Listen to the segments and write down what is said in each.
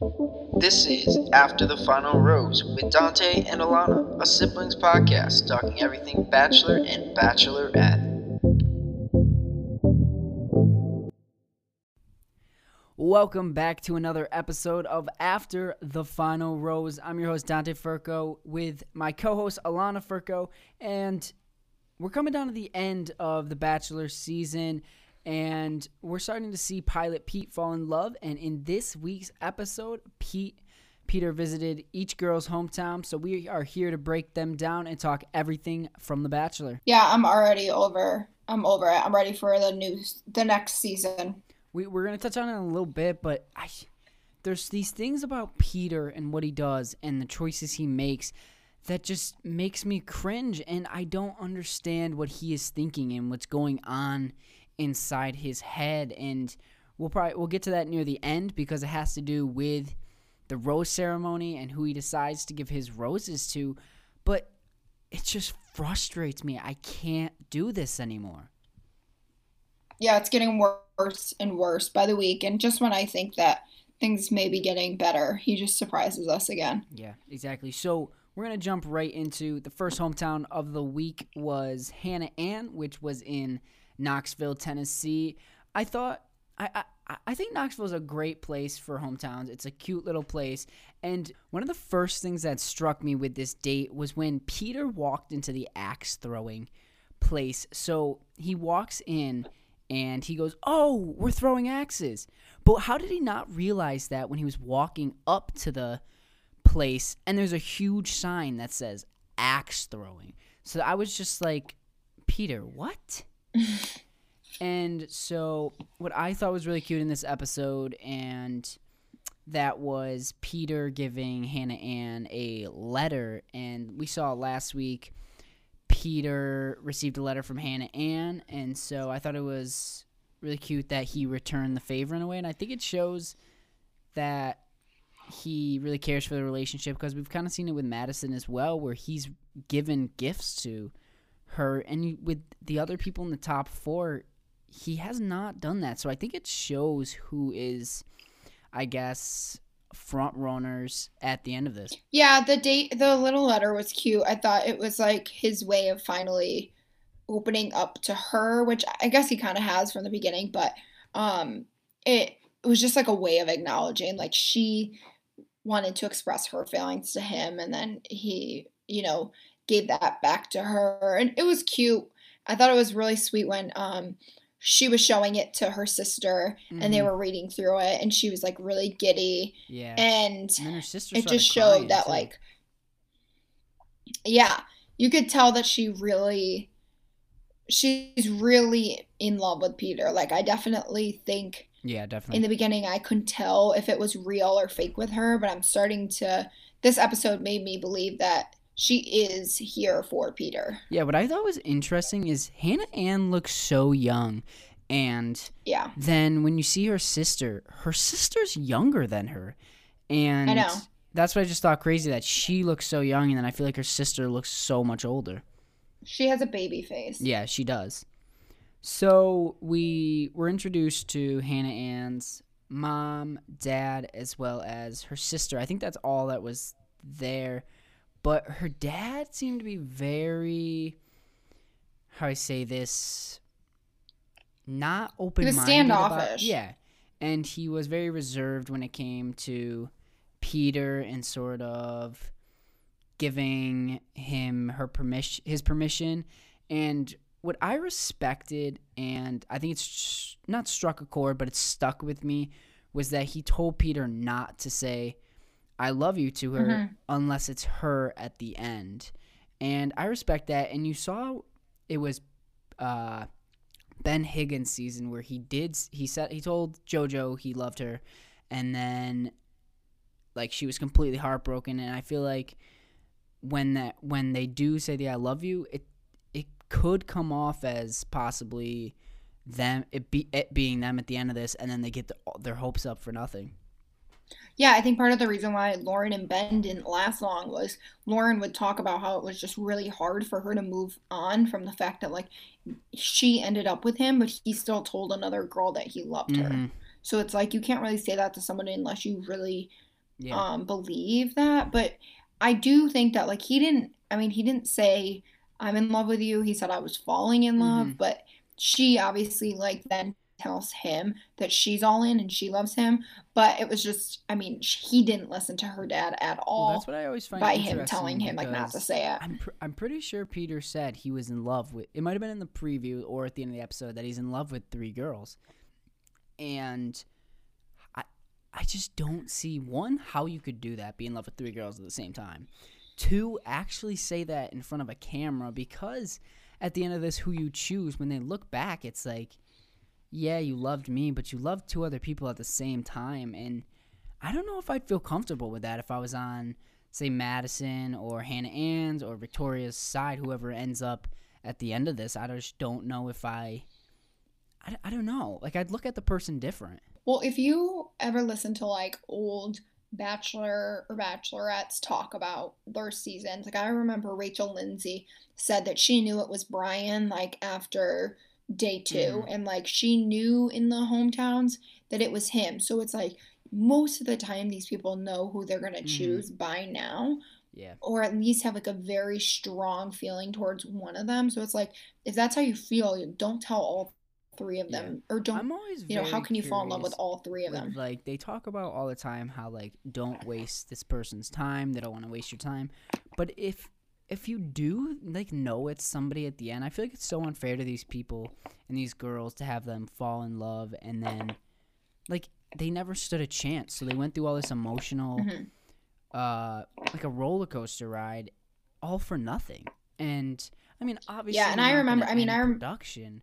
This is After the Final Rose with Dante and Alana, a siblings podcast talking everything Bachelor and Bachelorette. Welcome back to another episode of After the Final Rose. I'm your host, Dante Furco, with my co host, Alana Furco, and we're coming down to the end of the Bachelor season, and we're starting to see pilot Pete fall in love. And in this week's episode, Pete. Peter visited each girl's hometown, so we are here to break them down and talk everything from The Bachelor. Yeah, I'm already over. I'm over it. I'm ready for the new, the next season. We, we're going to touch on it in a little bit, but I, there's these things about Peter and what he does and the choices he makes that just makes me cringe and I don't understand what he is thinking and what's going on inside his head and we'll probably we'll get to that near the end because it has to do with the rose ceremony and who he decides to give his roses to but it just frustrates me. I can't do this anymore. Yeah, it's getting worse and worse by the week and just when I think that things may be getting better, he just surprises us again. Yeah, exactly. So we're going to jump right into the first hometown of the week was Hannah Ann, which was in Knoxville, Tennessee. I thought I, I I think Knoxville is a great place for hometowns. It's a cute little place. And one of the first things that struck me with this date was when Peter walked into the axe throwing place. So he walks in and he goes, "Oh, we're throwing axes." But how did he not realize that when he was walking up to the place and there's a huge sign that says axe throwing. So I was just like, Peter, what? and so what I thought was really cute in this episode and that was Peter giving Hannah Ann a letter. And we saw last week Peter received a letter from Hannah Ann. And so I thought it was really cute that he returned the favor in a way. And I think it shows that he really cares for the relationship because we've kind of seen it with Madison as well, where he's given gifts to her, and with the other people in the top four, he has not done that. So I think it shows who is, I guess, front runners at the end of this. Yeah, the date, the little letter was cute. I thought it was like his way of finally opening up to her, which I guess he kind of has from the beginning, but um, it it was just like a way of acknowledging like she wanted to express her feelings to him and then he you know gave that back to her and it was cute i thought it was really sweet when um she was showing it to her sister mm-hmm. and they mm-hmm. were reading through it and she was like really giddy yeah and, and her sister it just showed that too. like yeah you could tell that she really she's really in love with peter like i definitely think yeah, definitely. In the beginning, I couldn't tell if it was real or fake with her, but I'm starting to. This episode made me believe that she is here for Peter. Yeah, what I thought was interesting is Hannah Ann looks so young. And yeah. then when you see her sister, her sister's younger than her. And I know. That's what I just thought crazy that she looks so young and then I feel like her sister looks so much older. She has a baby face. Yeah, she does. So we were introduced to Hannah Ann's mom, dad, as well as her sister. I think that's all that was there. But her dad seemed to be very, how I say this, not open minded. standoffish. About, yeah. And he was very reserved when it came to Peter and sort of giving him her permission, his permission. And what I respected, and I think it's not struck a chord, but it's stuck with me, was that he told Peter not to say, I love you to her mm-hmm. unless it's her at the end. And I respect that. And you saw it was uh, Ben Higgins season where he did, he said, he told JoJo he loved her. And then, like, she was completely heartbroken. And I feel like when that, when they do say the I love you, it, it could come off as possibly them it, be, it being them at the end of this, and then they get the, their hopes up for nothing. Yeah, I think part of the reason why Lauren and Ben didn't last long was Lauren would talk about how it was just really hard for her to move on from the fact that like she ended up with him, but he still told another girl that he loved mm-hmm. her. So it's like you can't really say that to somebody unless you really Yeah. um believe that, but I do think that like he didn't I mean he didn't say I'm in love with you. He said I was falling in love, Mhm. but she obviously like then tells him that she's all in and she loves him, but it was just I mean he didn't listen to her dad at well, all that's what I always find by him telling him like not to say it. I'm pr- I'm pretty sure Peter said he was in love with. It might have been in the preview or at the end of the episode that he's in love with three girls, and I I just don't see one how you could do that, be in love with three girls at the same time. Two, actually say that in front of a camera because at the end of this, who you choose when they look back, it's like, yeah, you loved me, but you loved two other people at the same time, and I don't know if I'd feel comfortable with that if I was on say Madison or Hannah Ann's or Victoria's side, whoever ends up at the end of this. I just don't know if I, I, I don't know. Like I'd look at the person different. Well, if you ever listen to like old Bachelor or Bachelorettes talk about their seasons, like I remember Rachel Lindsay said that she knew it was Bryan like after day 2 Mhm. and like she knew in the hometowns that it was him. So it's like most of the time these people know who they're going to Mhm. choose by now Yeah. or at least have like a very strong feeling towards one of them. So it's like if that's how you feel, don't tell all three of Yeah. them or don't I'm always you know, how can you fall in love with all three of with, them? Like they talk about all the time how like don't waste this person's time. They don't want to waste your time. But if if you do like know it's somebody at the end, I feel like it's so unfair to these people and these girls to have them fall in love and then like they never stood a chance. So they went through all this emotional Mhm. uh like a roller coaster ride all for nothing. And I mean obviously Yeah, and I remember- I mean, I rem- production,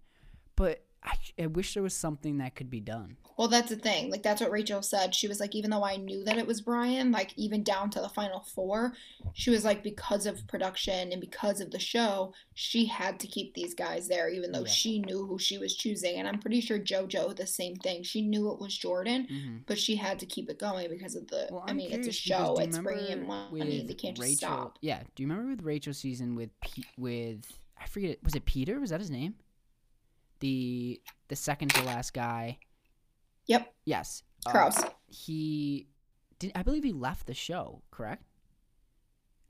but I, I wish there was something that could be done. Well, that's the thing. Like that's what Rachel said. She was like, even though I knew that it was Bryan, like even down to the final four, she was like, because of production and because of the show, she had to keep these guys there, even though Yeah. she knew who she was choosing. And I'm pretty sure JoJo the same thing. She knew it was Jordan, Mm-hmm. but she had to keep it going because of the. Well, I mean, it's a show. It's bringing in money. They can't just stop. Yeah. Do you remember with Rachel season with Pe- with I forget it was it Peter? Was that his name? The the second to last guy. Yep, Yes. uh, he did. I believe he left the show. Correct.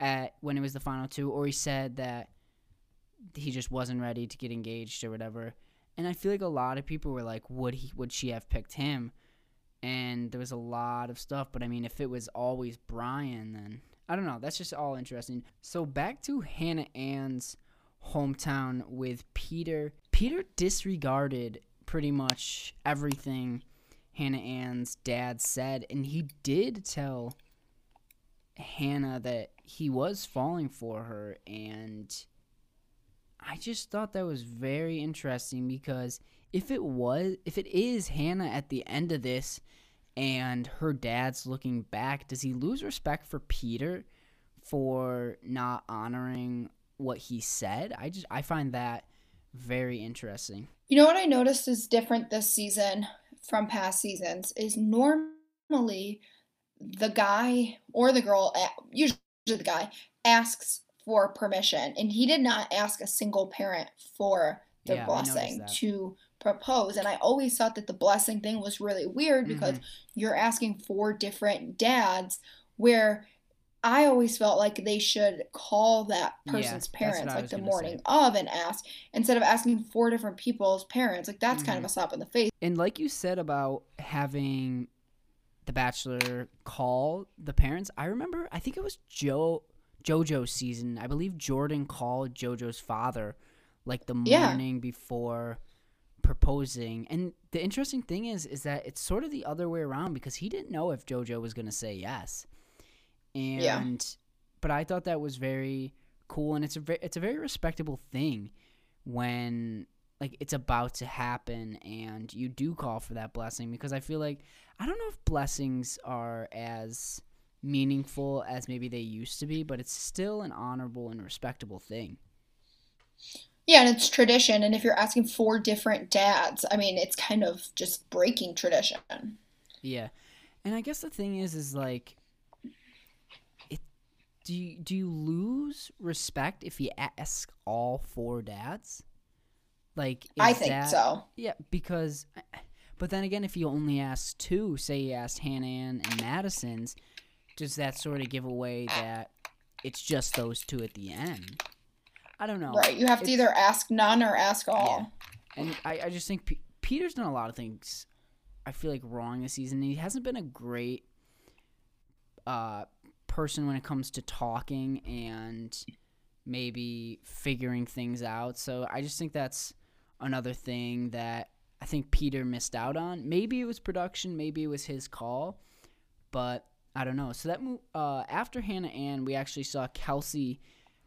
At when it was the final two, or he said that he just wasn't ready to get engaged or whatever. And I feel like a lot of people were like, "Would he? Would she have picked him?" And there was a lot of stuff. But I mean, if it was always Bryan, then I don't know. That's just all interesting. So back to Hannah Ann's hometown with Peter. Peter disregarded pretty much everything Hannah Ann's dad said, and he did tell Hannah that he was falling for her, and I just thought that was very interesting because if it was, if it is Hannah at the end of this, and her dad's looking back, does he lose respect for Peter for not honoring what he said? I just I find that very interesting. You know what I noticed is different this season from past seasons is normally the guy or the girl, usually the guy, asks for permission, and he did not ask a single parent for their Yeah, blessing to propose. And I always thought that the blessing thing was really weird because Mhm. you're asking four different dads where I always felt like they should call that person's what parents like the gonna say. morning of and ask instead of asking four different people's parents. Like that's kind of Mhm. a slap in the face. And like you said about having the bachelor call the parents, I remember I think it was Joe JoJo's season. I believe Jordan called JoJo's father like the Yeah. morning before proposing. And the interesting thing is is that it's sort of the other way around because he didn't know if JoJo was going to say yes. And Yeah. but I thought that was very cool and it's a ve- it's a very respectable thing when like it's about to happen and you do call for that blessing because I feel like I don't know if blessings are as meaningful as maybe they used to be, but it's still an honorable and respectable thing. Yeah, and it's tradition. And if you're asking four different dads, I mean, it's kind of just breaking tradition. Yeah. And I guess the thing is is like do you do you lose respect if you ask all four dads? Like is I think that- so. Yeah, because but then again if you only ask two, say you asked Hannah and Madison's, does that sort of give away that it's just those two at the end? I don't know. Right. You have to either ask none or ask all. And I, I just think P- Peter's done a lot of things. I feel like wrong this season. He hasn't been a great uh, person when it comes to talking and maybe figuring things out. So I just think that's another thing that I think Peter missed out on. Maybe it was production, maybe it was his call, but I don't know. So that mo- uh, after Hannah Ann, we actually saw Kelsey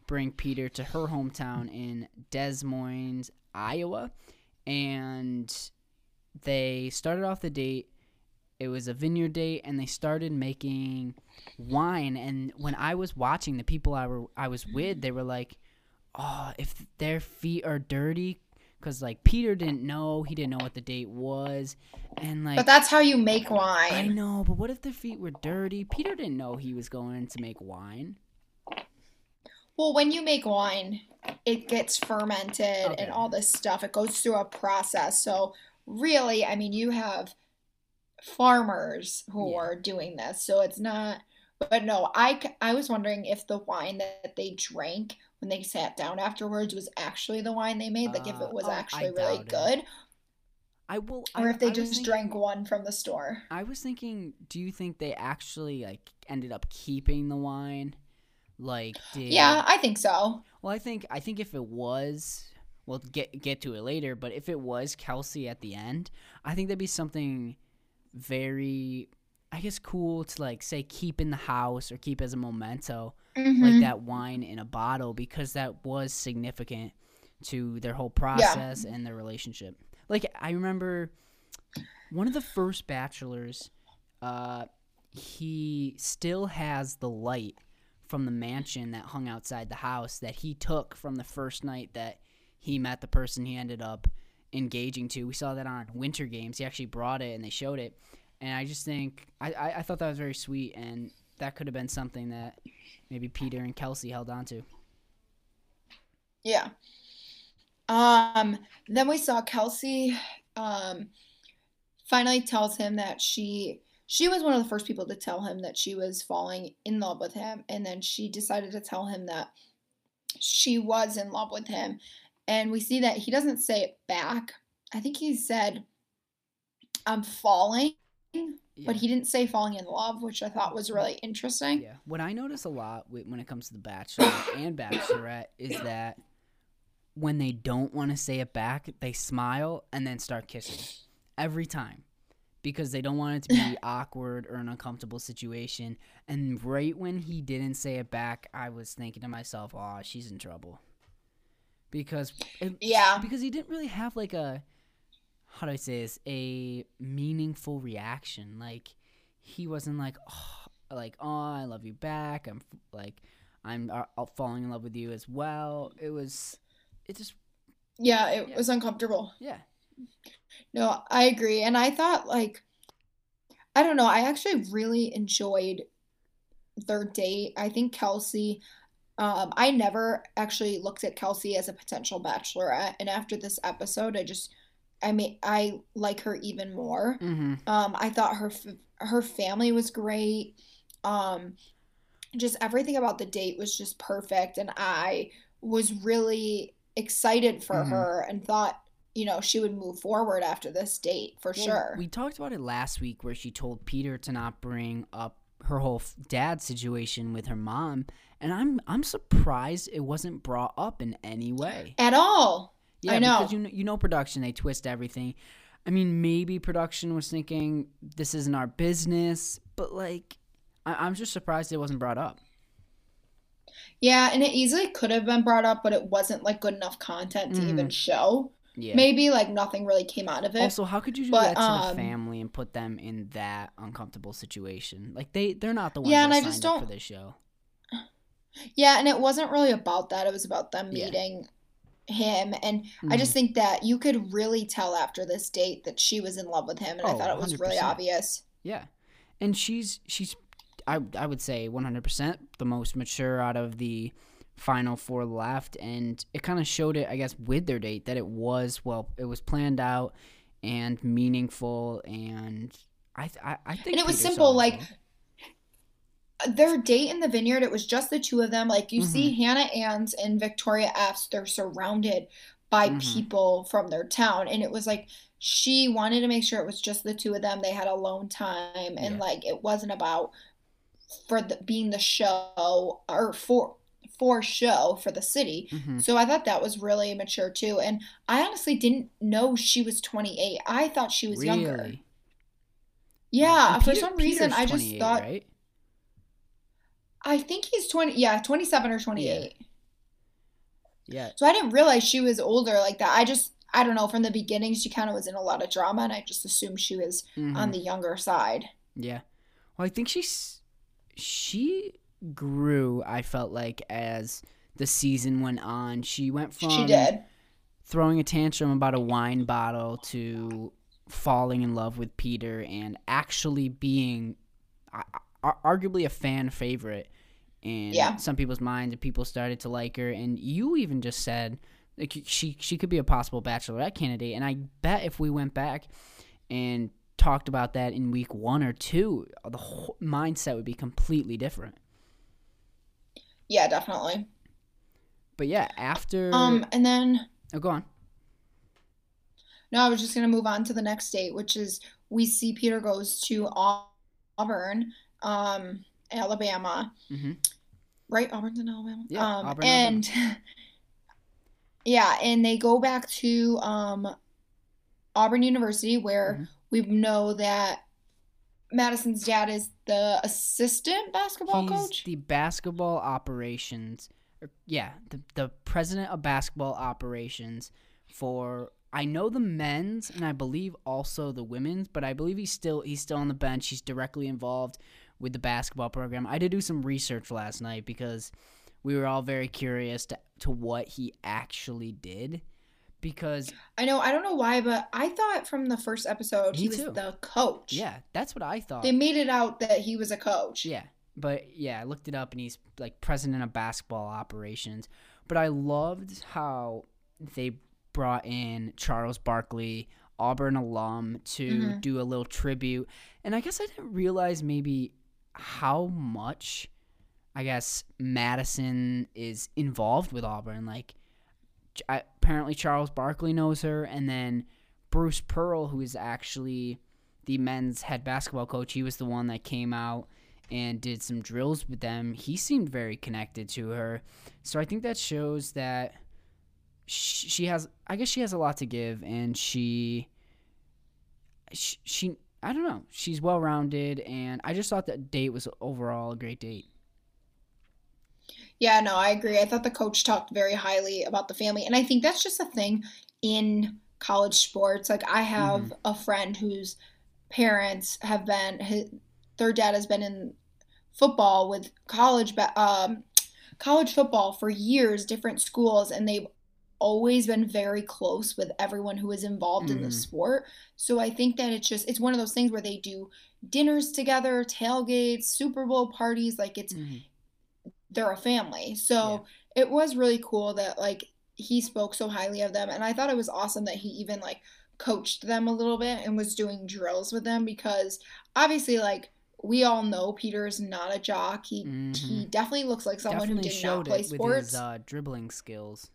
bring Peter to her hometown in Des Moines, Iowa, and they started off the date. It was a vineyard date, and they started making wine. And when I was watching, the people I were I was with, they were like, "Oh, if their feet are dirty." Because like Peter didn't know, he didn't know what the date was, and like But that's how you make wine. I know, but what if their feet were dirty? Peter didn't know he was going to make wine. Well, when you make wine, it gets fermented Okay. and all this stuff. It goes through a process. So, really, I mean, you have farmers who Yeah. are doing this. So, it's not, but no, I, I was wondering if the wine that they drank when they sat down afterwards was actually the wine they made, like if Uh, it was oh, I actually really doubt it. good, I will. or I, if they I just thinking- drank one from the store. I was thinking, do you think they actually like ended up keeping the wine? Like, did Yeah, I think so. Well, I think I think if it was, we'll get get to it later. But if it was Kelsey at the end, I think that'd be something very, I guess, cool to like say keep in the house or keep as a memento, like Mhm. that wine in a bottle, because that was significant to their whole process and their relationship. Like I remember one of the first bachelors, uh, he still has the light from the mansion that hung outside the house that he took from the first night that he met the person he ended up engaging to. We saw that on Winter Games. He actually brought it and they showed it. And I just think I, I, I thought that was very sweet and that could have been something that maybe Peter and Kelsey held on to. Yeah. Um, then we saw Kelsey um finally tells him that she she was one of the first people to tell him that she was falling in love with him and then she decided to tell him that she was in love with him and we see that he doesn't say it back. I think he said I'm falling, but he didn't say falling in love, which I thought was really interesting. Yeah. What I notice a lot when it comes to the Bachelor and Bachelorette is that when they don't want to say it back, they smile and then start kissing every time because they don't want it to be awkward or an uncomfortable situation. And right when he didn't say it back, I was thinking to myself, "Oh, she's in trouble." Because it- Yeah. because he didn't really have like a how do I say this a meaningful reaction. Like he wasn't like oh, like oh I love you back. I'm like I'm uh, uh, falling in love with you as well. It was it just Yeah, it Yeah. was uncomfortable. yeah No, I agree. And I thought, like, I don't know, I actually really enjoyed their date. I think Kelsey, um, I never actually looked at Kelsey as a potential bachelorette. And after this episode, I just, I mean, I like her even more. mm-hmm. Um, I thought her f- her family was great. Um, just everything about the date was just perfect, and I was really excited for Mhm. her and thought, you know, she would move forward after this date for Well, sure. We talked about it last week where she told Peter to not bring up her whole dad situation with her mom, and I'm I'm surprised it wasn't brought up in any way. At all. Yeah, I know. because you know, you know production they twist everything. I mean, maybe production was thinking this isn't our business, but like I- I'm just surprised it wasn't brought up. Yeah, and it easily could have been brought up, but it wasn't like good enough content to even mm. show. Yeah. Maybe like nothing really came out of it. Also, how could you do But, that to um, the family and put them in that uncomfortable situation? Like they they're not the ones Yeah, that and I just don't- for this show. Yeah, and it wasn't really about that. It was about them Yeah. meeting him. And I just think that you could really tell after this date that she was in love with him. And I Oh, thought it was really 100%. obvious. Yeah, and she's she's I I would say 100% the most mature out of the final four left, and it kind of showed it I guess with their date that it was well it was planned out and meaningful, and I th- I, I think And it was Peter simple, like, well. their date in the vineyard, it was just the two of them. Like you see Mm-hmm. Hannah Ann's and Victoria F's, they're surrounded by Mhm. people from their town. And it was like she wanted to make sure it was just the two of them. They had alone time and Yeah. like it wasn't about for the being the show or for for show for the city. hmm So I thought that was really mature too. And I honestly didn't know she was 28. I thought she was younger. Really? Yeah, And for Peter- some reason Peter's I just thought right? I think he's 20 yeah, 27 or 28. Yeah. So I didn't realize she was older like that. I just I don't know, from the beginning she kind of was in a lot of drama and I just assumed she was Mhm. on the younger side. Yeah. Well, I think she's she grew. I felt like as the season went on, she went from she did. throwing a tantrum about a wine bottle to falling in love with Peter and actually being arguably a fan favorite in Yeah. some people's minds and people started to like her and you even just said like she she could be a possible bachelorette candidate and I bet if we went back and talked about that in week 1 or 2 the whole mindset would be completely different Yeah, definitely. but yeah after Um and then oh go on no, I was just going to move on to the next date, which is we see Peter goes to Auburn, um Alabama. Mhm. Right? Auburn's in Alabama. Yeah, um Auburn, Alabama. and yeah, and they go back to um Auburn University where Mhm. we know that Madison's dad is the assistant basketball He's coach. the basketball operations. Er, yeah, the the president of basketball operations for I know the men's and I believe also the women's, but I believe he's still he's still on the bench. He's directly involved with the basketball program. I did do some research last night because we were all very curious to, to what he actually did because I know, I don't know why, but I thought from the first episode he was too. the coach. yeah, that's what I thought. They made it out that he was a coach. Yeah, but yeah, I looked it up and he's like president of basketball operations. But I loved how they brought in Charles Barkley, Auburn alum, to Mhm. do a little tribute. And I guess I didn't realize maybe how much I guess Madison is involved with Auburn. Like, apparently Charles Barkley knows her, and then Bruce Pearl, who is actually the men's head basketball coach, he was the one that came out and did some drills with them. He seemed very connected to her, so I think that shows that she has. I guess she has a lot to give, and she, she, she I don't know. She's well rounded, and I just thought that date was overall a great date. Yeah, no, I agree. I thought the coach talked very highly about the family. And I think that's just a thing in college sports. Like, I have Mm-hmm. a friend whose parents have been, his, their dad has been in football with college, um, college football for years, different schools, and they've always been very close with everyone who is involved in the Mhm. sport. So I think that it's just, it's one of those things where they do dinners together, tailgates, Super Bowl parties. Like, it's, they're a family. So it was really cool that like he spoke so highly of them and I thought it was awesome that he even like coached them a little bit and was doing drills with them because obviously like we all know Peter is not a jock. He he definitely looks like someone Definitely who did showed not play sports. his uh, dribbling skills.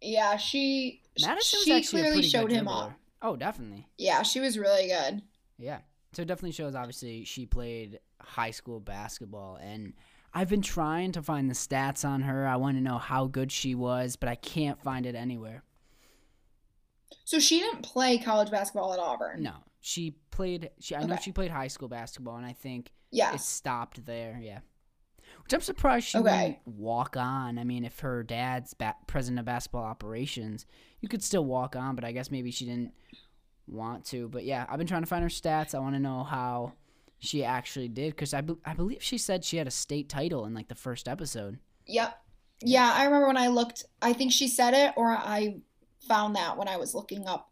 yeah, she Madison she clearly showed him dribbler. off. Oh, definitely. Yeah, she was really good. Yeah. So it definitely shows obviously she played high school basketball and I've been trying to find the stats on her. I want to know how good she was, but I can't find it anywhere. So she didn't play college basketball at Auburn. No. She played she I know she played high school basketball and I think Yeah. it stopped there, yeah. Which I'm surprised she Okay. wouldn't walk on. I mean, if her dad's ba- president of basketball operations, you could still walk on, but I guess maybe she didn't want to. But yeah, I've been trying to find her stats. I want to know how she actually did because I, be- I believe she said she had a state title in like the first episode. Yep. Yeah, I remember when I looked, I think she said it, or I found that when I was looking up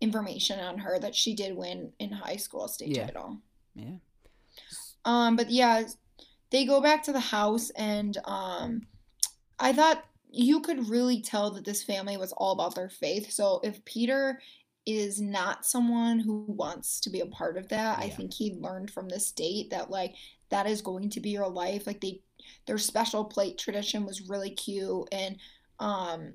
information on her that she did win in high school a state Yeah. title. Yeah. Um, but yeah, they go back to the house, and um, I thought you could really tell that this family was all about their faith. So if Peter is not someone who wants to be a part of that, I think he learned from this date that like that is going to be your life. Like they their special plate tradition was really cute and um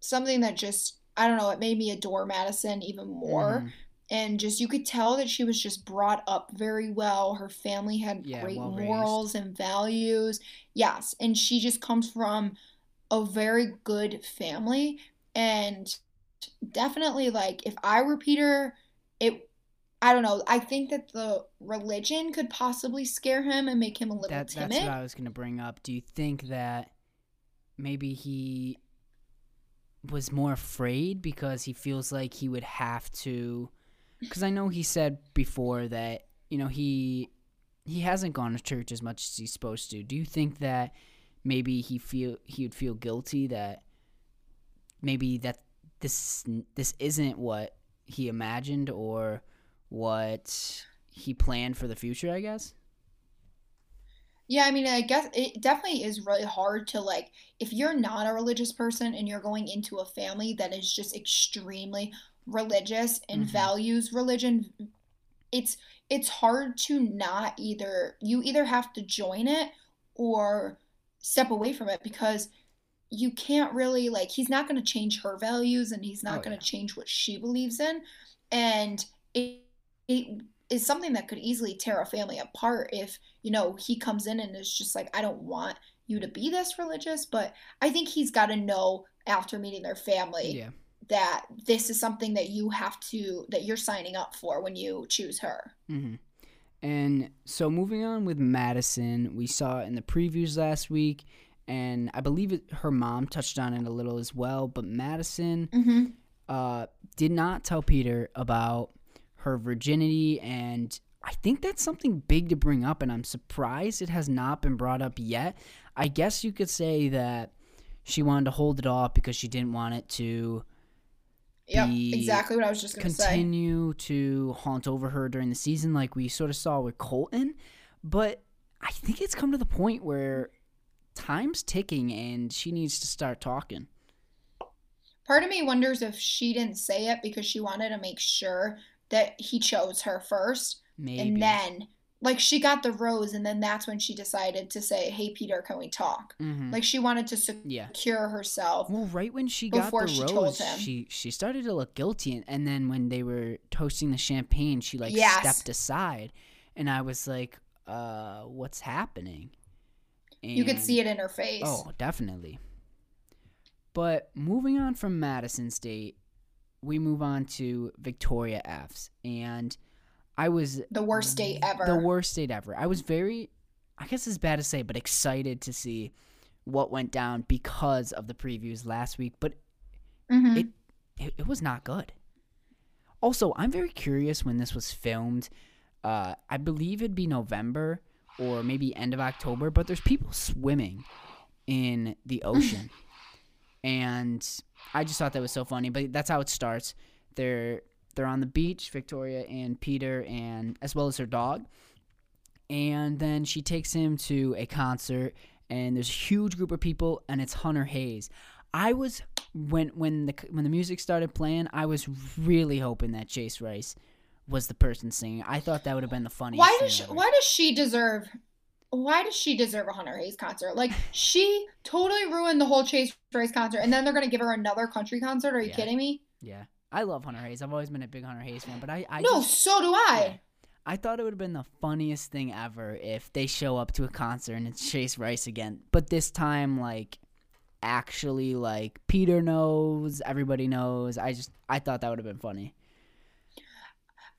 something that just I don't know, it made me adore Madison even more. Mhm. And just you could tell that she was just brought up very well. Her family had Yeah, great well raised. morals and values. Yes, and she just comes from a very good family and definitely like if I were Peter, it I don't know. I think that the religion could possibly scare him and make him a little That, timid. that's what I was going to bring up. Do you think that maybe he was more afraid because he feels like he would have to? Because I know he said before that you know he he hasn't gone to church as much as he's supposed to. Do you think that maybe he feel he would feel guilty that maybe that this this isn't what he imagined or what he planned for the future? I guess. Yeah, I mean, I guess it definitely is really hard to like if you're not a religious person and you're going into a family that is just extremely religious and Mhm. values religion, it's it's hard to not either you either have to join it or step away from it because you can't really like he's not going to change her values and he's not Oh, going yeah. to change what she believes in and it, it is something that could easily tear a family apart if you know he comes in and is just like i don't want you to be this religious but i think he's got to know after meeting their family Yeah. that this is something that you have to that you're signing up for when you choose her hmm And so moving on with Madison, we saw in the previews last week, and I believe it, her mom touched on it a little as well. But Madison mm-hmm. uh, did not tell Peter about her virginity, and I think that's something big to bring up, and I'm surprised it has not been brought up yet. I guess you could say that she wanted to hold it off because she didn't want it to Be- exactly what i was just going to say continue to haunt over her during the season, like we sort of saw with Colton. But I think it's come to the point where time's ticking and she needs to start talking. part of me wonders if she didn't say it because she wanted to make sure that he chose her first Maybe. and then like she got the rose and then that's when she decided to say hey peter can we talk Mhm. like she wanted to secure yeah. herself Well, right when she got the she rose, him. she she started to look guilty, and, and then when they were toasting the champagne, she like Yes. stepped aside, and I was like, "Uh, what's happening?" You could see it in her face Oh, definitely. But moving on from Madison State, we move on to Victoria F's. And I was the worst date ever the worst date ever. I was very, I guess it's bad to say, but excited to see what went down because of the previews last week. But Mhm. it, it, it was not good. Also, I'm very curious when this was filmed. Uh, I believe it'd be November or maybe end of October, but there's people swimming in the ocean. and I just thought that was so funny. But that's how it starts. They're they're on the beach, Victoria and Peter, and as well as her dog. And then she takes him to a concert, and there's a huge group of people, and it's Hunter Hayes. I was when when the when the music started playing, I was really hoping that Chase Rice was the person singing. I thought that would have been the funniest. why does she, ever. why does she deserve why does she deserve a Hunter Hayes concert? Like she totally ruined the whole Chase Rice concert, and then they're gonna give her another country concert. Are you Yeah. kidding me? Yeah, I love Hunter Hayes. I've always been a big Hunter Hayes fan, but I I no, just, so do I. yeah. I thought it would have been the funniest thing ever if they show up to a concert and it's Chase Rice again. But this time, like, actually, like Peter knows, everybody knows. I just I thought that would have been funny.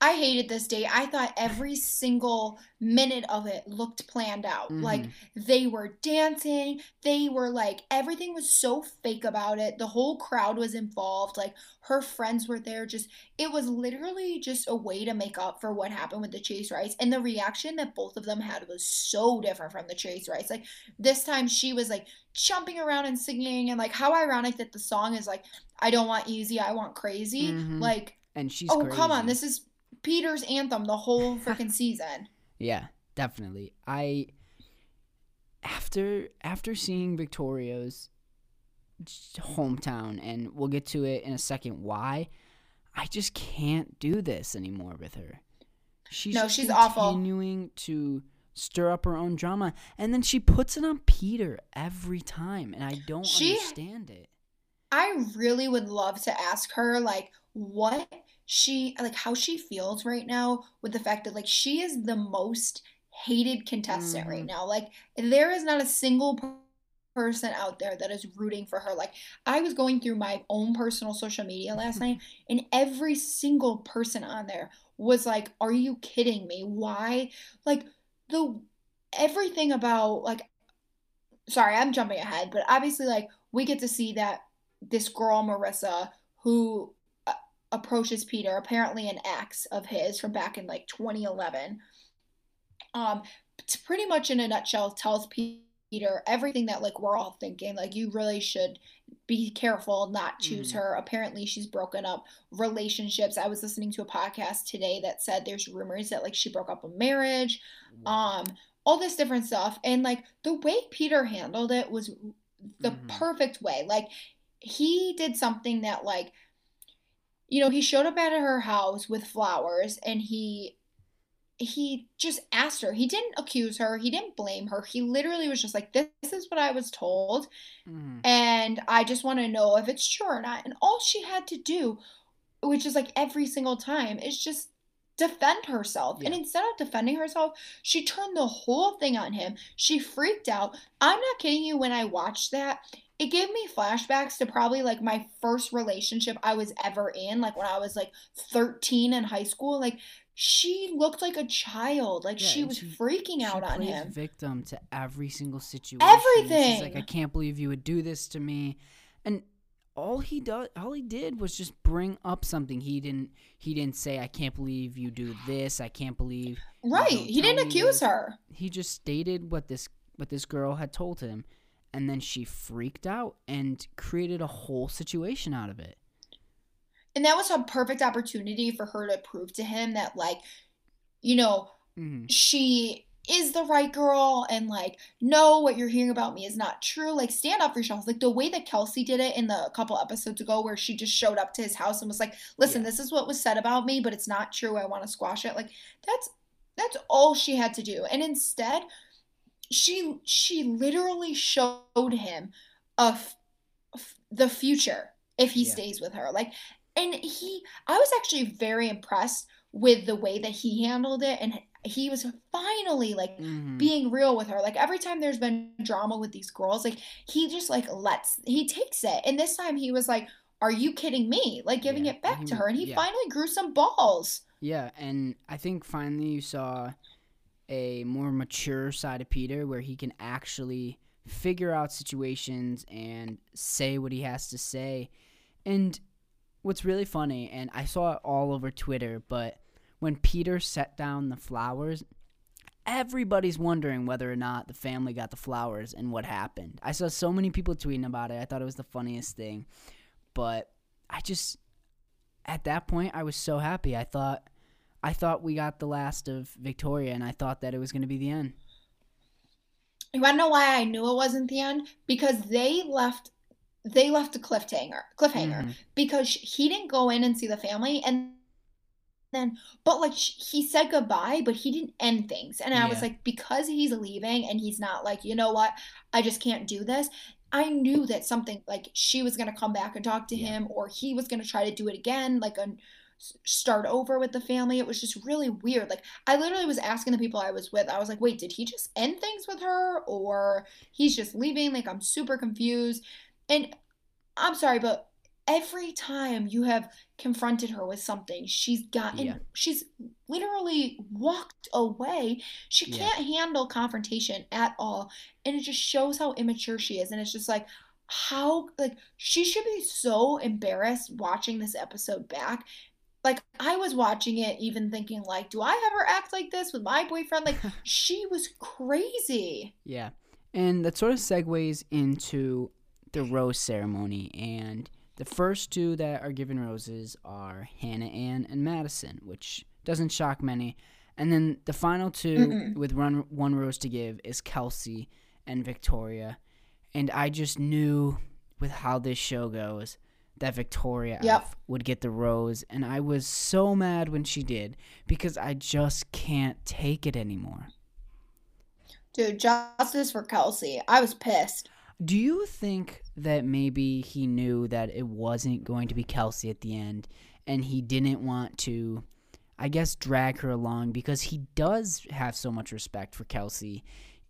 I hated this date. I thought every single minute of it looked planned out. Like Mhm. they were dancing, they were like everything was so fake about it. The whole crowd was involved. Like her friends were there just it was literally just a way to make up for what happened with the Chase Rice. And the reaction that both of them had was so different from the Chase Rice. Like this time she was like jumping around and singing and like how ironic that the song is like I don't want easy, I want crazy. Mhm. Like and she's oh come on, this is Peter's anthem the whole freaking season. Yeah, definitely. I after after seeing Victoria's hometown, and we'll get to it in a second. Why? I just can't do this anymore with her. She's No, she's awful. continuing to stir up her own drama, and then she puts it on Peter every time, and I don't She- understand it. I really would love to ask her like what she like how she feels right now with the fact that like she is the most hated contestant right Mhm. now. Like there is not a single per- person out there that is rooting for her. Like I was going through my own personal social media last night and every single person on there was like, "Are you kidding me? Why?" Like the everything about like sorry, I'm jumping ahead, but obviously like we get to see that this girl Marissa who approaches Peter, apparently an ex of his from back in like 2011. Um pretty much in a nutshell tells Peter everything that like we're all thinking like you really should be careful not choose Mhm. her. Apparently she's broken up relationships. I was listening to a podcast today that said there's rumors that like she broke up a marriage um all this different stuff and like the way peter handled it was the Mhm. perfect way like he did something that like you know he showed up at her house with flowers and he he just asked her he didn't accuse her he didn't blame her he literally was just like this, is what i was told Mhm. and I just want to know if it's true or not. And all she had to do, which is like every single time, is just defend herself. And instead of defending herself, she turned the whole thing on him. She freaked out. I'm not kidding you when I watched that. It gave me flashbacks to probably like my first relationship I was ever in, like when I was like 13 in high school. Like she looked like a child. Like Yeah, she was she- freaking out on him. victim to every single situation. She's like, I can't believe you would do this to me, and all he does, all he did was just bring up something. He didn't. He didn't say, "I can't believe you do this. I can't believe." Right. He didn't accuse this. her. He just stated what this what this girl had told him, and then she freaked out and created a whole situation out of it. And that was a perfect opportunity for her to prove to him that, like, you know, hmm she is the right girl and, like, no, what you're hearing about me is not true. Like, stand up for yourself. Like, the way that Kelsey did it in the couple episodes ago, where she just showed up to his house and was like, listen, Yeah. this is what was said about me, but it's not true. I want to squash it. Like, that's. That's all she had to do. And instead, she she literally showed him of the future if he Yeah. stays with her. Like and he I was actually very impressed with the way that he handled it and he was finally like hmm being real with her. Like every time there's been drama with these girls, like he just like lets he takes it. And this time he was like, "Are you kidding me?" Like giving Yeah, it back he- to her and he yeah. finally grew some balls. Yeah, and I think finally you saw a more mature side of Peter where he can actually figure out situations and say what he has to say. And what's really funny, and I saw it all over Twitter, but when Peter set down the flowers, everybody's wondering whether or not the family got the flowers and what happened. I saw so many people tweeting about it. I thought it was the funniest thing. But I just at that point I was so happy. I thought I thought we got the last of Victoria and I thought that it was going to be the end. You wanna know why I knew it wasn't the end? Because they left they left a cliffhanger cliffhanger. Mhm. because he didn't go in and see the family and then but like he said goodbye but he didn't end things and i was like because he's leaving and he's not like you know what i just can't do this i knew that something like she was going to come back and talk to Yeah. him or he was going to try to do it again like a start over with the family it was just really weird like i literally was asking the people i was with i was like wait did he just end things with her or he's just leaving like i'm super confused and i'm sorry but every time you have confronted her with something she's gotten Yeah. she's literally walked away she Yeah. can't handle confrontation at all and it just shows how immature she is and it's just like how like she should be so embarrassed watching this episode back like i was watching it even thinking like do i ever act like this with my boyfriend like she was crazy Yeah. And that sort of segues into the rose ceremony. And the first two that are given roses are Hannah Ann and Madison, which doesn't shock many. And then the final 2 Mm-mm. with one, one rose to give is Kelsey and Victoria. And I just knew with how this show goes that Victoria Yep. F would get the rose. And I was so mad when she did because I just can't take it anymore. Dude, justice for Kelsey. I was pissed. Do you think that maybe he knew that it wasn't going to be Kelsey at the end and he didn't want to, I guess, drag her along because he does have so much respect for Kelsey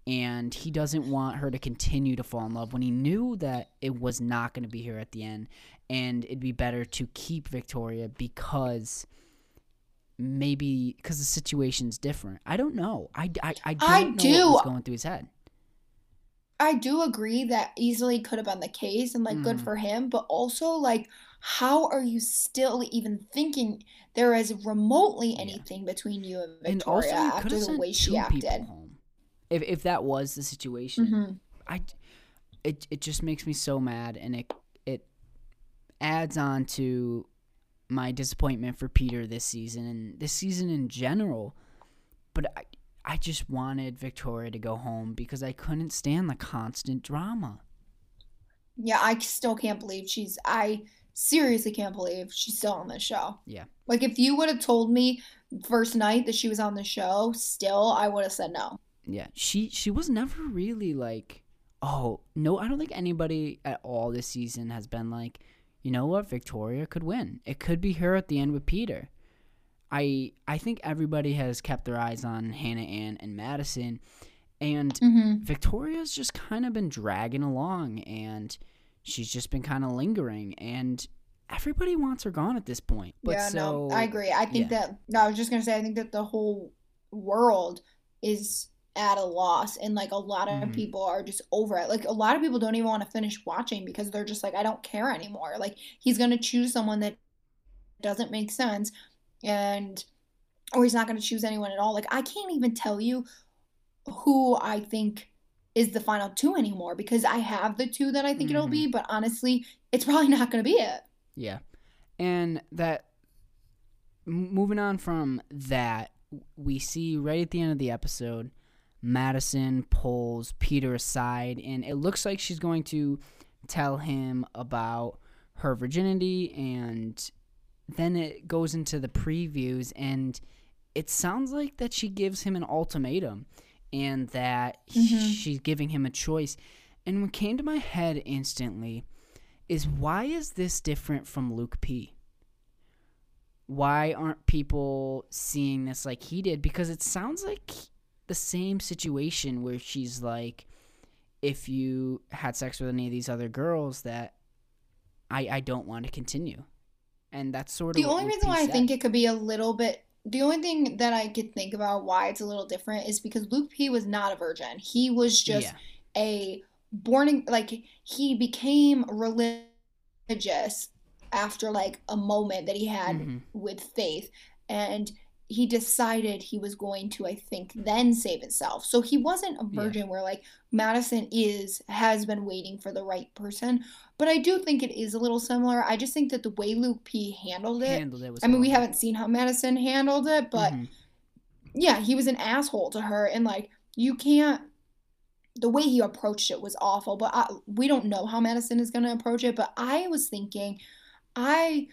and he doesn't want her to continue to fall in love when he knew that it was not going to be here at the end and it'd be better to keep Victoria because maybe because the situation's different. I don't know. I, I, I don't I know do. what was going through his head. I do agree that easily could have been the case and like good Mhm. for him, but also like how are you still even thinking there is remotely Yeah. anything between you and And also, Victoria you after the way she acted? home. If if that was the situation, Mhm. I it it just makes me so mad, and it adds on to my disappointment for Peter this season and this season in general. But I I just wanted Victoria to go home because I couldn't stand the constant drama. Yeah, I still can't believe she's I seriously can't believe she's still on this show. Yeah. Like if you would have told me first night that she was on the show, still I would have said no. Yeah, she she was never really like, oh no, I don't think anybody at all this season has been like, you know what, Victoria could win. It could be her at the end with Peter. I I think everybody has kept their eyes on Hannah Ann and Madison, and Mm-hmm. Victoria's just kind of been dragging along, and she's just been kind of lingering, and everybody wants her gone at this point. But yeah, so no, I agree. I think yeah. that no, I was just gonna say I think that the whole world is at a loss and like a lot of Mhm. people are just over it. Like a lot of people don't even want to finish watching because they're just like, I don't care anymore. Like he's gonna choose someone that doesn't make sense and or he's not gonna choose anyone at all. Like I can't even tell you who I think is the final two anymore because I have the two that I think it'll Mhm. be, but honestly, it's probably not gonna be it. Yeah. And that moving on from that, we see right at the end of the episode, Madison pulls Peter aside and it looks like she's going to tell him about her virginity and then it goes into the previews and it sounds like that she gives him an ultimatum and that Mhm. she's giving him a choice. And what came to my head instantly is why is this different from Luke P? Why aren't people seeing this like he did? Because it sounds like the same situation where she's like, if you had sex with any of these other girls, that I I don't want to continue, and that's sort of The only reason why I think it could be a little bit the only thing that I could think about why it's a little different is because Luke P was not a virgin. He was just yeah, a born in, like he became religious after like a moment that he had Mhm. with faith and he decided he was going to I think then save himself. So he wasn't a Yeah. virgin where like Madison is has been waiting for the right person, but I do think it is a little similar. I just think that the way Luke P handled it handled it was. I mean, we haven't seen how Madison handled it, but Mhm. yeah, he was an asshole to her, and like you can't. The way he approached it was awful, but I, we don't know how Madison is going to approach it. But I was thinking, I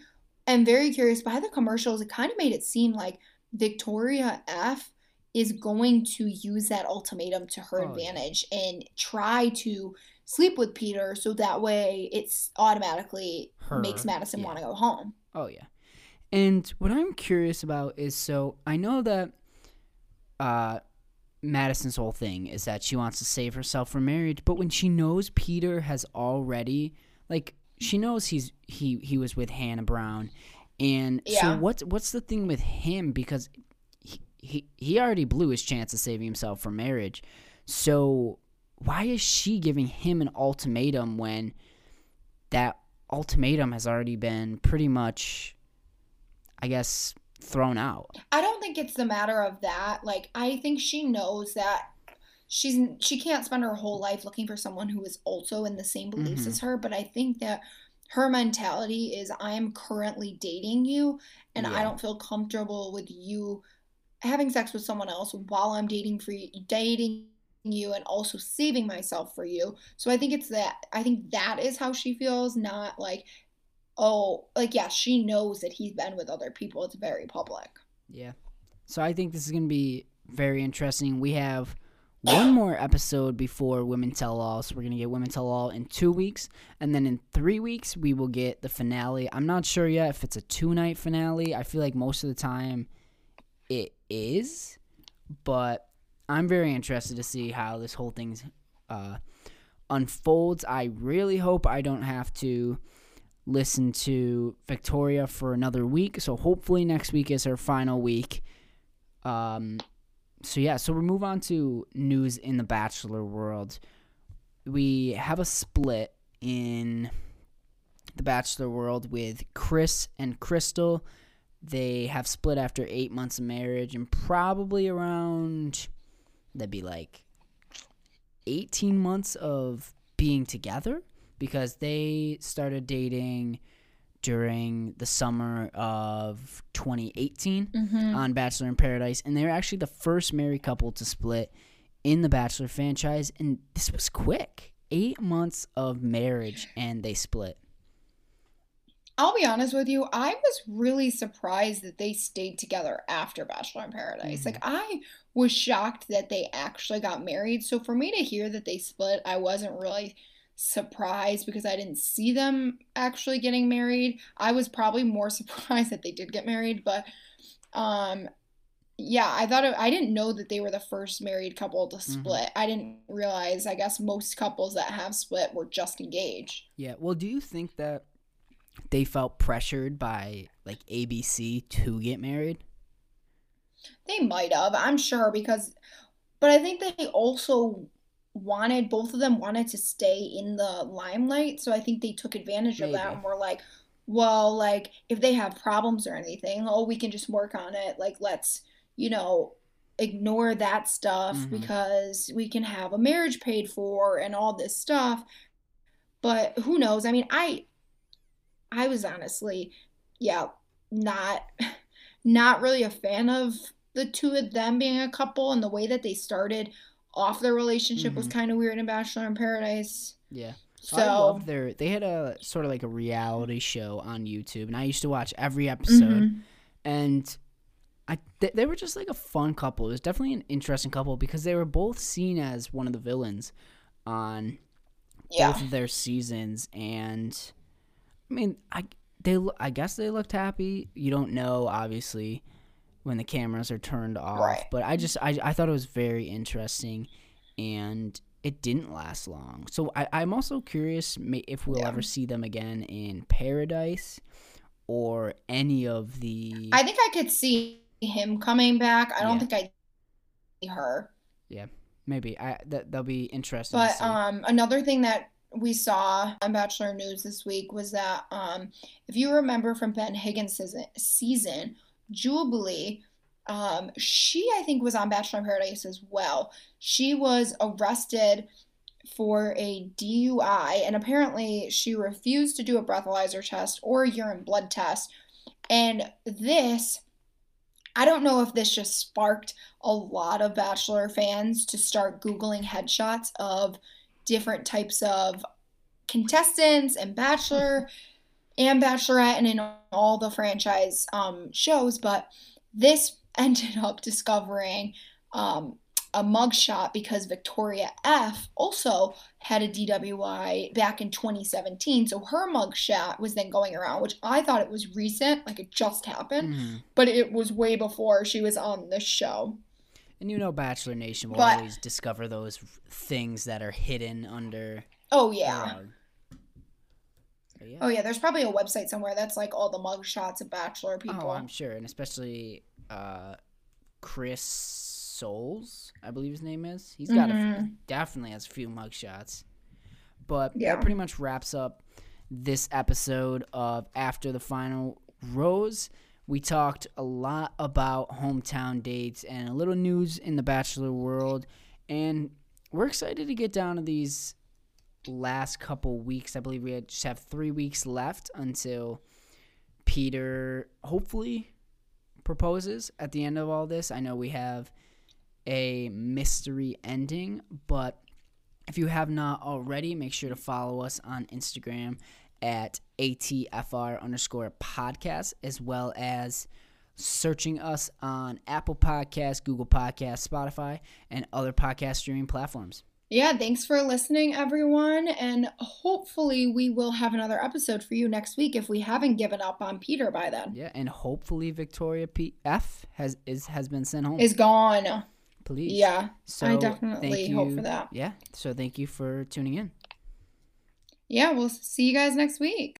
am very curious. By the commercials, it kind of made it seem like Victoria F is going to use that ultimatum to her Oh, yeah. advantage and try to sleep with Peter, so that way it's automatically makes Madison yeah. want to go home. Oh yeah. And what I'm curious about is so I know that uh Madison's whole thing is that she wants to save herself from marriage, but when she knows Peter has already like she knows he's he he was with Hannah Brown and so what's what's the thing with him because he, he he already blew his chance of saving himself from marriage. So why is she giving him an ultimatum when that ultimatum has already been pretty much, I guess, thrown out. I don't think it's the matter of that. Like, I think she knows that she's she can't spend her whole life looking for someone who is also in the same beliefs Mhm. as her. But I think that her mentality is, I am currently dating you, and I don't feel comfortable with you having sex with someone else while I'm dating for you, dating you and also saving myself for you. So I think it's that I think that is how she feels, not like oh, like yeah, she knows that he's been with other people. It's very public. Yeah. So I think this is going to be very interesting. We have one more episode before Women Tell All. So we're gonna get Women Tell All in two weeks, and then in three weeks we will get the finale. I'm not sure yet if it's a two night finale. I feel like most of the time it is, but I'm very interested to see how this whole thing's uh, unfolds. I really hope I don't have to listen to Victoria for another week. So hopefully next week is her final week. Um, so yeah, so we move on to news in the Bachelor world. We have a split in the Bachelor world with Chris and Krystal. They have split after eight months of marriage and probably around that'd be like 18 months of being together because they started dating during the summer of 2018 Mm-hmm. on Bachelor in Paradise, and they were actually the first married couple to split in the Bachelor franchise, and this was quick. Eight months of marriage, and they split. I'll be honest with you, I was really surprised that they stayed together after Bachelor in Paradise. Like, I was shocked that they actually got married. So, for me to hear that they split, I wasn't really surprised because I didn't see them actually getting married. I was probably more surprised that they did get married, but um yeah, I thought it, I didn't know that they were the first married couple to split. I didn't realize, I guess most couples that have split were just engaged. Yeah. Well, do you think that they felt pressured by like ABC to get married? They might have, I'm sure, because, but I think they also wanted, both of them wanted to stay in the limelight. So I think they took advantage of that and were like, well, like, if they have problems or anything, oh, we can just work on it. Like, let's, you know, ignore that stuff Mhm. because we can have a marriage paid for and all this stuff. But who knows? I mean, I, I was honestly, yeah, not not really a fan of the two of them being a couple and the way that they started off their relationship was Mhm. kind of weird in Bachelor in Paradise. Yeah. So I love their. They had a sort of like a reality show on YouTube, and I used to watch every episode. Mhm. and I th- they were just like a fun couple. It was definitely an interesting couple because they were both seen as one of the villains on yeah, both of their seasons, and I mean, I they I guess they looked happy. You don't know, obviously, when the cameras are turned off, Right. but I just I I thought it was very interesting, and it didn't last long. So I I'm also curious if we'll Yeah. ever see them again in Paradise. Or any of the I think I could see him coming back. I don't Yeah. think I see her. Yeah. Maybe I that that'll be interesting. to But see. um, another thing that we saw on Bachelor News this week was that um, if you remember from Ben Higgins' season Jubilee, um, she I think was on Bachelor in Paradise as well. She was arrested for a DUI, and apparently she refused to do a breathalyzer test or a urine blood test. And this, I don't know if this just sparked a lot of Bachelor fans to start Googling headshots of different types of contestants and Bachelor and Bachelorette and in all the franchise um, shows, but this ended up discovering um, a mugshot because Victoria F also had a DWI back in 2017. So her mugshot was then going around, which I thought it was recent, like it just happened, Mhm. but it was way before she was on this show. And you know, Bachelor Nation will But- always discover those things that are hidden under. Oh the yeah. Yeah. Oh yeah, there's probably a website somewhere that's like all the mugshots of Bachelor people. Oh, I'm sure, and especially uh, Chris Soules, I believe his name is. He's got a f- Mhm. definitely has a few mugshots. But Yeah. that pretty much wraps up this episode of After the Final Rose. We talked a lot about hometown dates and a little news in the Bachelor world, and we're excited to get down to these last couple weeks. I believe we had, just have three weeks left until Peter hopefully proposes at the end of all this. I know we have a mystery ending, but if you have not already, make sure to follow us on Instagram at ATFR underscore podcast, as well as searching us on Apple Podcasts, Google Podcasts, Spotify, and other podcast streaming platforms. Yeah, thanks for listening, everyone. And hopefully, we will have another episode for you next week if we haven't given up on Peter by then. Yeah, and hopefully Victoria P- F has is has been sent home. Is gone. Please. Yeah, So I definitely hope for that. Yeah. So thank you for tuning in. Yeah, we'll see you guys next week.